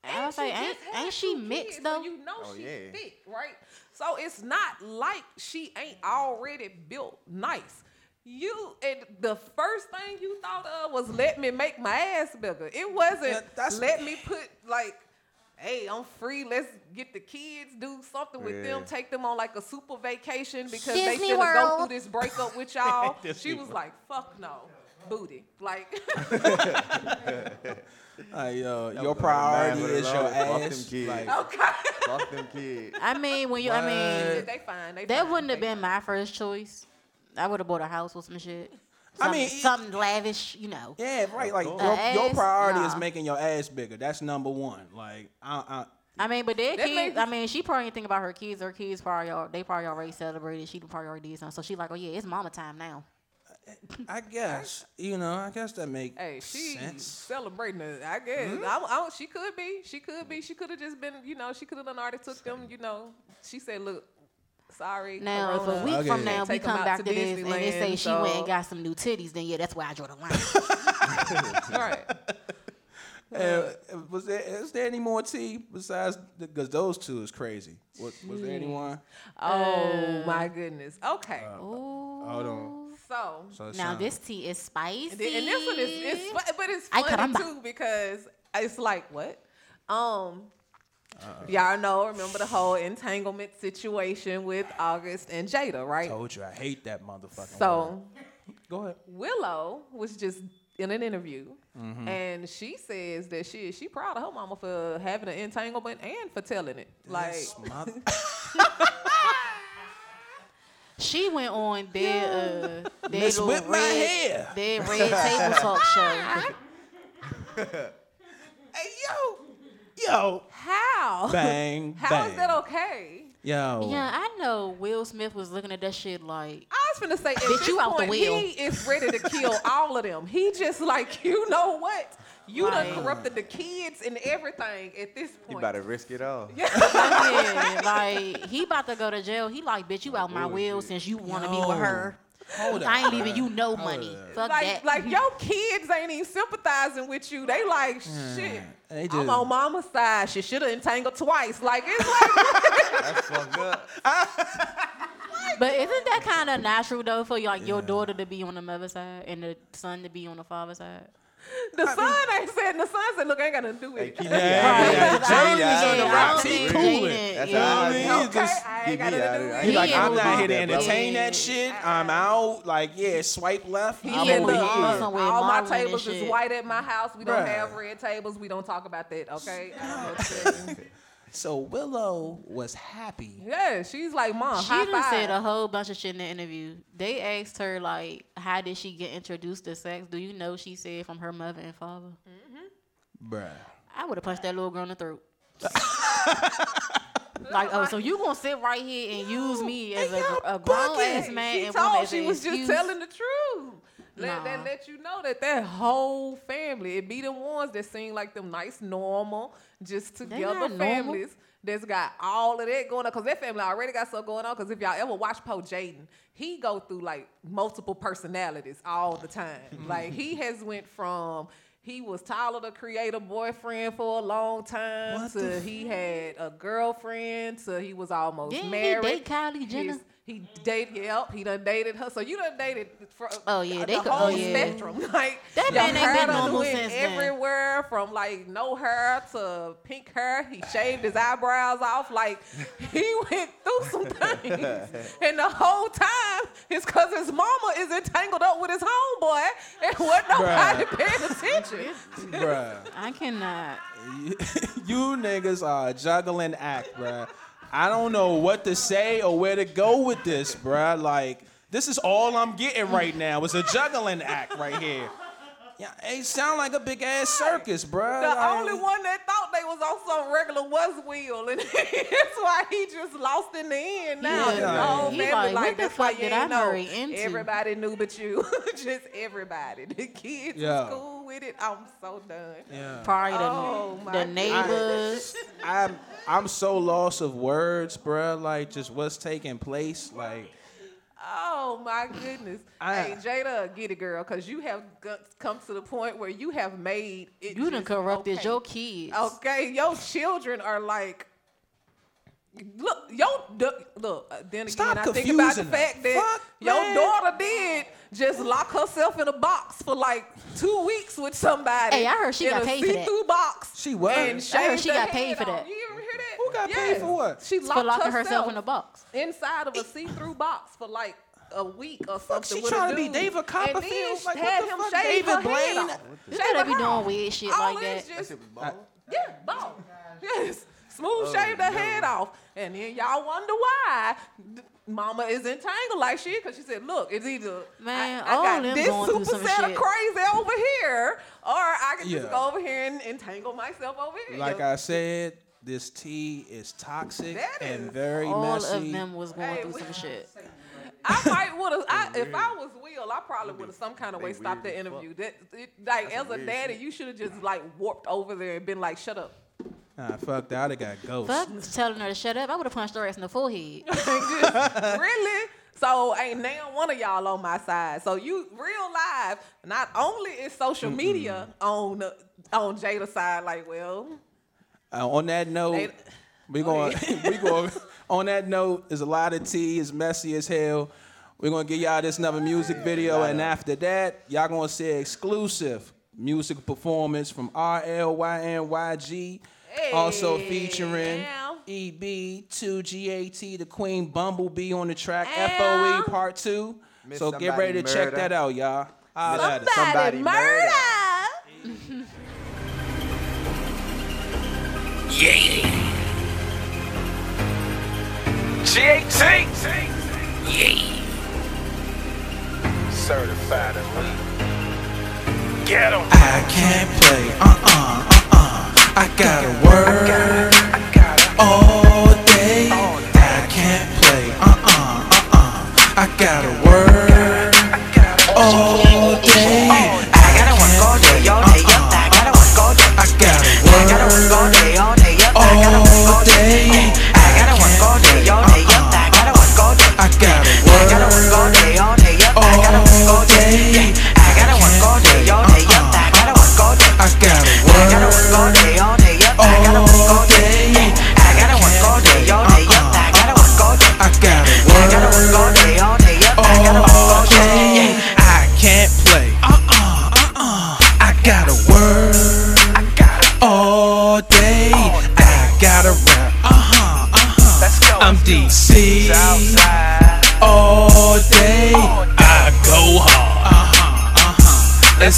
I was she like, ain't, ain't she mixed kids, though? So you know Oh, she's yeah. thick, right? So it's not like she ain't already built nice. You and the first thing you thought of was let me make my ass bigger. It wasn't Yeah, that's- let me put like, hey, I'm free. Let's get the kids, do something with them, take them on like a super vacation because Disney they finna go through this breakup with y'all. She was like, fuck no, booty. Like, Like, yo, your priority man with a is your love. Fuck them ass. kids. Like, okay. Fuck them kids. I mean, when you, I mean, they fine. They that fine, wouldn't have they been my first choice. I would have bought a house with some shit. I mean, something lavish, you know. yeah, right. Like course. your, your Ass, priority is making your ass bigger. That's number one. Like, I, I, I mean, but their kids. makes- I mean, she probably didn't think about her kids. Her kids probably al- they probably already celebrated. She probably already did something. So she like, oh yeah, it's mama time now. I guess you know. I guess that makes Hey, she sense. celebrating it. I guess. Hmm? I, I, she could be. She could be. She could have just been. You know, she could have done already took them. You know, she said, "Look, sorry." Now, if a week Okay. from now we come back to to this and they say Disneyland, she went and got some new titties, then yeah, that's why I draw the line. All right. Uh, was there is there any more tea besides because those two is crazy? Was, was there anyone? Oh my goodness. Okay. Ooh. Hold on. so. So Now sound- this tea is spicy. And, then- and this one is, it's, but it's Ay, funny caramba. too because it's like what, um, y'all know. Remember the whole entanglement situation with August and Jada, right? told you I hate that motherfucker. So go ahead. Willow was just in an interview, Mm-hmm. and she says that she she proud of her mama for having an entanglement and for telling it. Like, mother- She went on their uh their Miss little Whip my red, hair. their red table talk show. hey yo, yo, how? bang, How bang. is that okay? Yo, Yeah, I know Will Smith was looking at that shit like I was gonna say, at this you out the point, wheel. he is ready to kill all of them. He just like, you know what? You Right. done corrupted the kids and everything at this point. You point. about to risk it all. yeah, like he about to go to jail. He like, bitch, you out my will since you want to be with her. Hold I ain't leaving you no money. Fuck like, that. like your kids ain't even sympathizing with you. They like, shit. They I'm on mama's side. She should have entangled twice. Like it's like That's fucked up. But isn't that kind of natural though for like your daughter to be on the mother side and the son to be on the father side? The son ain't said. The son said, "Look, I ain't got nothing to do with it." keep me Yeah, out yeah, it. Yeah, is on the yeah, rock. He cooling. That's yeah. how I mean, be. he just- I ain't got nothing to of do it. with He's it. like, I'm not here to entertain that shit. I'm out. Like, yeah, swipe left. He I'm said, over "Look, here. uh, Somewhere all my tables is white at my house. We don't have red tables. We don't talk about that, okay?" I'm upset. So Willow was happy. yeah, she's like, "Mom, She high done five." said a whole bunch of shit in the interview. They asked her like, how did she get introduced to sex? Do you know she said from her mother and father? Mm-hmm. Bruh. I would have punched that little girl in the throat. like, oh, so you gonna sit right here and use me as a, a grown ass man she and told woman as she an was excuse? just telling the truth. Let, Nah. that let you know that that whole family, it be the ones that seem like them nice, normal, just together families that's got all of that going on. Cause that family already got so going on. Cause if y'all ever watch Poe Jaden, he go through like multiple personalities all the time. like he has went from he was Tyler the creator boyfriend for a long time What to he had a girlfriend to he was almost Didn't he date Kylie His- Jenner? He dated, yep, he done dated her. So you done dated for Oh, yeah, the they could- oh, whole oh, yeah. spectrum. Like That man ain't hair been done normal went since then. everywhere from like no hair to pink hair. He shaved his eyebrows off. Like he went through some things, and the whole time it's cause his mama is entangled up with his homeboy, and what nobody Bruh. paying attention. Bruh. I cannot. you niggas are a juggling act, bruh. I don't know what to say or where to go with this, bruh. Like, this is all I'm getting right now. It's a juggling act right here. Yeah, it sound like a big ass circus, bruh. The Like- only one that thought they was on some regular was Will, and that's why he just lost in the end. Now Yeah. the whole He like, like, the that's why fuck you did I know. marry into? Everybody knew but you, just everybody. The kids Yeah. was cool with it. I'm so done. Yeah. Probably the, Oh, my the God. neighbors. I'm I'm so lost of words, bruh. Like, just what's taking place. Like, Oh my goodness. I- hey Jada, get it, girl, because you have come to the point where you have made it. You done corrupted okay. your kids. Okay, your children are like. Look, yo, look. uh, Then again, Stop I think about the fact that Fuck, your man. daughter did just lock herself in a box for like two weeks with somebody. Hey, I heard she got paid for that. box. She what? And I heard she got paid for that. You ever hear that? Who got paid for what? She for locked locking herself, herself in a box. inside of a see-through box for like a week or Fuck, something. she with a trying to be dude. David And Copperfield? then Like, what had the him fuck, shave David head Blaine? off. You Shave better her be doing weird shit All like that. just- That shit was bald. yeah, bald. Oh yes. Smooth Oh, shaved her head off. And then y'all wonder why mama is entangled like she, because she said, look, it's either Man, I, I got them this super some set of crazy over here, or I can just go over here and entangle myself over here. Like I said, this tea is toxic That and is very All messy. of them was going Hey, through we- some shit. I might would have. If I was Will, I probably would have some kind of way stopped the interview. That it, like That's as a daddy, shit. you should have just like warped over there and been like, "Shut up." Nah, fuck that. I got ghosts. Fuck telling her to shut up. I would have punched her ass in the forehead. Just, really? So ain't now one of y'all on my side. So you real live. Not only is social media on the, on Jada's side, like well, Uh, on that note, They- we going we going on that note. There's a lot of tea. It's messy as hell. We're gonna give y'all this another music video, and after that, y'all gonna see exclusive music performance from RLYNYG. Also featuring ow. EB, 2GAT, the Queen Bumblebee on the track, Ow. FOE Part 2. Miss so get ready to check that out, y'all. Holla at us. somebody, Somebody murder. GAT. Yeah. G18. Yeah. Certified elite. Get em. I can't play. Uh uh uh uh. I gotta work I all day. I can't play. Uh uh uh uh. I gotta work I gotta, all day. I gotta work all day, I gotta work all day. I gotta.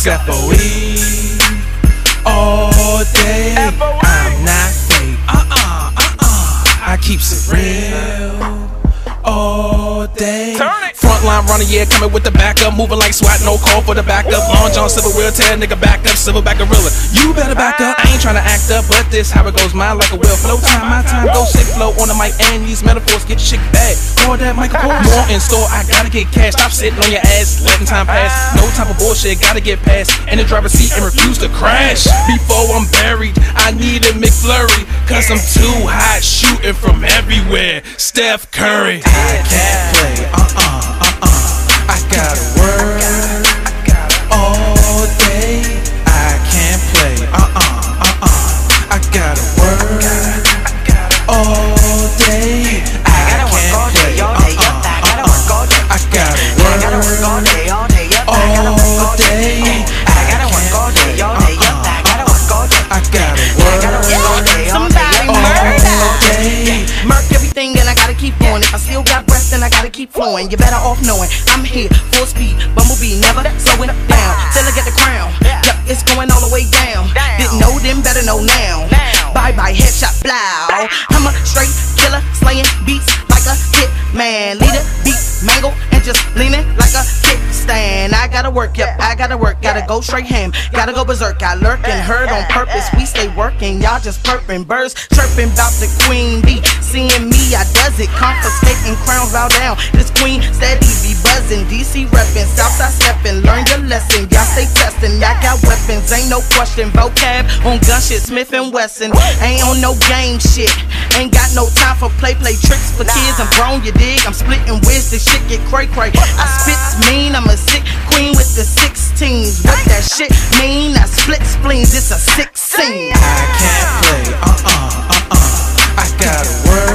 Huh. Runner, yeah, coming with the backup, moving like SWAT, no call for the backup. Long John Civil Wheel, tear nigga back up, civil back gorilla. You better back up. I ain't trying to act up, but this how it goes. Mine like a wheel. Flow time, my time, go sick flow on the mic, and these metaphors get shit back. Call that microphone. More in store, I gotta get cash. Stop sitting on your ass, letting time pass. No type of bullshit, gotta get past. In the driver's seat and refuse to crash. Before I'm buried, I need a McFlurry, cause I'm too hot shooting from everywhere. Steph Curry. I can't play, gotta work keep. You better off knowing I'm here, full speed, bumblebee, never slowing down till I get the crown. Yep, it's going all the way down. Didn't know then, better know now. Bye bye, headshot, blow. I'm a straight killer, slaying beats a hit man. Leader, beat, mangle, and just leaning like a kickstand. I gotta work, yep, I gotta work, gotta go straight ham, gotta go berserk. I lurk and heard on purpose. We stay working, y'all just purping birds, chirping about the queen bee. Seeing me, I does it, confiscating crowns bow down. This queen steady be buzzing, DC reppin', Southside steppin'. Learn your lesson, y'all stay testing. I got weapons, ain't no question. Vocab on gun shit, Smith and Wesson. Ain't on no game shit. Ain't got no time for play play tricks for kids. I'm grown, you dig? I'm splitting whiz, this shit get cray cray. I spits mean, I'm a sick queen with the 16s. What that shit mean? I split spleens, it's a six scene. I can't play, uh uh, uh uh. I gotta work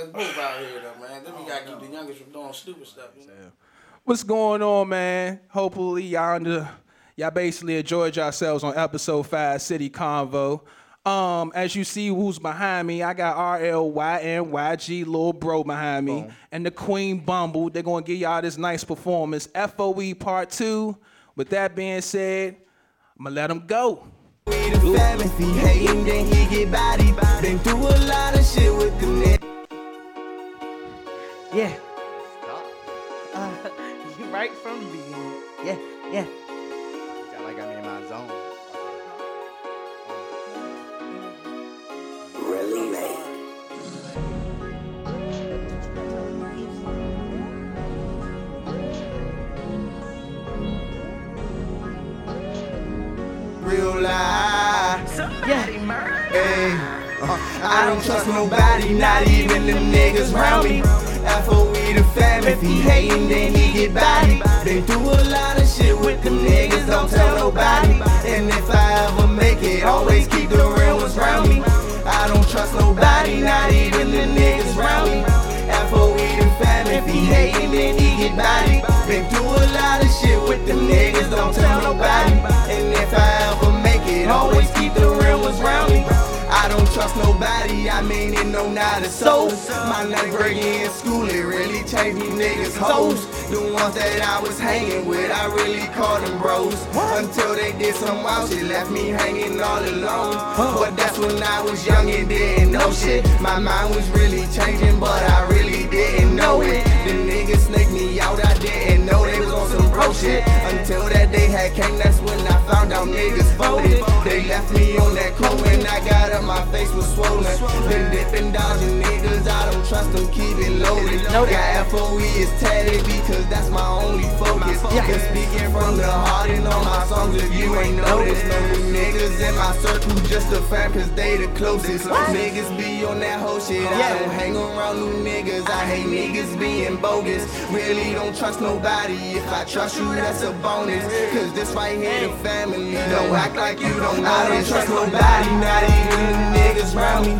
Probably best both out here, though, man. Then we gotta keep the youngest from doing stupid stuff, you know? What's going on, man? Hopefully y'all under, y'all basically enjoyed yourselves on episode five, City Convo. Um, as you see, who's behind me? I got RLYNYG, little bro behind me, and the Queen Bumble. They're gonna give y'all this nice performance, FOE Part Two. With that being said, I'm gonna let them go. If he hating, then he get body. Been through a lot of shit with the niggas. Yeah. Uh, you right from the beginning. Yeah, yeah. Got like I'm in my zone. Real life. Yeah. Hey, uh, I don't trust nobody, not even the niggas round me. FOE the fam, if he hating, then he get body. Been through a lot of shit with them niggas, don't tell nobody. And if I ever make it, always keep the real ones round me. I don't trust nobody, not even the niggas round me. FOE the fam, if he hating, then he get body. Been through a lot of shit with them niggas, don't tell nobody. And if I ever make it, always keep the trust nobody, I mean it no not a soul. My ninth grade year in school, it really changed me niggas hoes. The ones that I was hanging with, I really called them bros. Until they did some wild shit, left me hanging all alone. But that's when I was young and didn't know shit. My mind was really changing, but I really didn't know it. The niggas snaked me out, I didn't know they was on some bro shit. Until that day had came, that's when I found out niggas voted. They left me on that coat when I got up, my face was swollen. Been dipping, dodging niggas, I don't trust them, keep it loaded. Got FOE is tatted because that's my only focus. Been speaking from the heart and all my songs, if you ain't noticed. No niggas in my circle, just a fan cause they the closest. Niggas be on that whole shit, I don't hang around new niggas. I hate niggas being bogus. Really don't trust nobody. If I trust you, that's a bonus. Cause this right here, the family. Don't act like you don't know. I don't trust nobody, not even the niggas around me.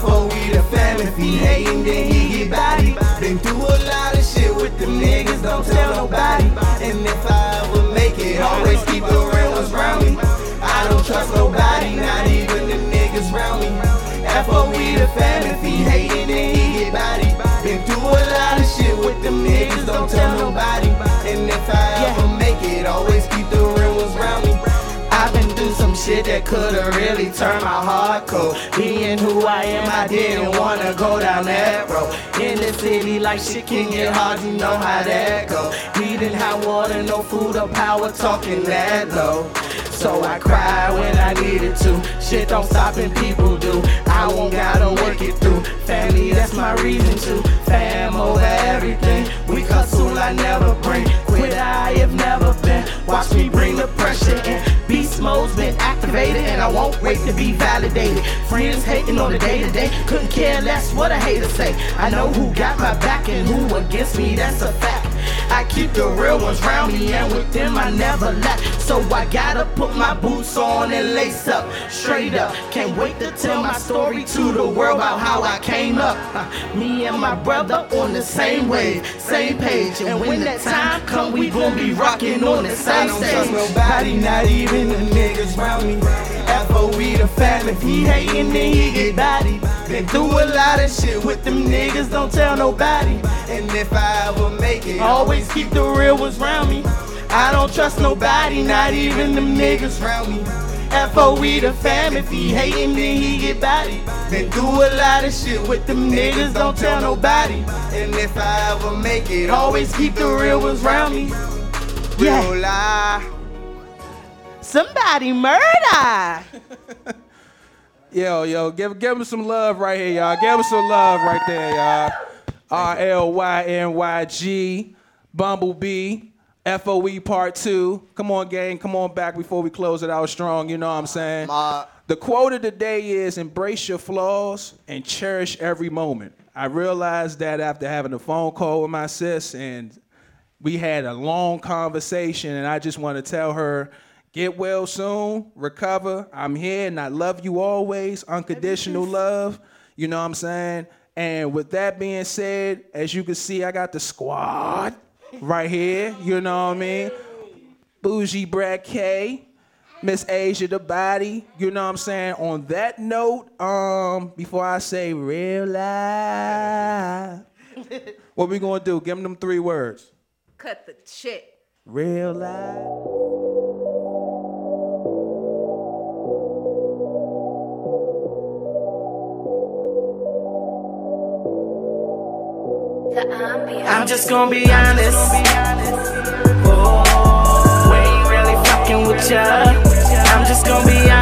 FOE the family, if he hating, then he get body. Been through a lot of shit with them niggas, don't tell nobody. Could've really turned my heart cold. Being who I am, I didn't wanna go down that road. In the city, like shit can get hard, you know how that go. Needing hot water, no food or power, talking that low. So I cry when I needed to. Shit don't stop and people do. I won't gotta work it through. Family, that's my reason to. Fam over everything. We hustle, I never bring. Quit, I have never been. Watch me bring the pressure in. Mode's been activated, and I won't wait to be validated. Friends hating on the day to day, couldn't care less what a hater say. I know who got my back and who against me, that's a fact. I keep the real ones round me, and with them I never lack. So I gotta put my boots on and lace up, straight up. Can't wait to tell my story to the world about how I came up. Uh, me and my brother on the same wave, same page. And when that time come, we gon' be rocking on the same stage. I don't trust nobody, not even the niggas round me. FOE the family, if he hating, then he get body. Been through a lot of shit with them niggas, don't tell nobody. And if I ever make it, always keep the real ones round me. I don't trust nobody, not even them niggas round me. FOE the fam, if he hating, then he get body. Been through a lot of shit with them niggas, don't tell nobody. And if I ever make it, always keep the real ones round me. Real lie. Somebody murder. Yo, yo, give give him some love right here, y'all. Give him some love right there, y'all. R L Y N Y G, Bumblebee, FOE Part Two. Come on, gang, come on back before we close it out strong. You know what I'm saying? The quote of the day is embrace your flaws and cherish every moment. I realized that after having a phone call with my sis and we had a long conversation and I just want to tell her get well soon, recover. I'm here and I love you always. Unconditional love. You know what I'm saying? And with that being said, as you can see, I got the squad right here. You know what I mean? Bougie Brad K. Miss Asia the body, you know what I'm saying? On that note, um, before I say real life, what we gonna do? Give them them three words. Cut the shit. Real life. I'm just gonna be honest. Oh, we ain't really fucking with ya. I'm just gonna be honest.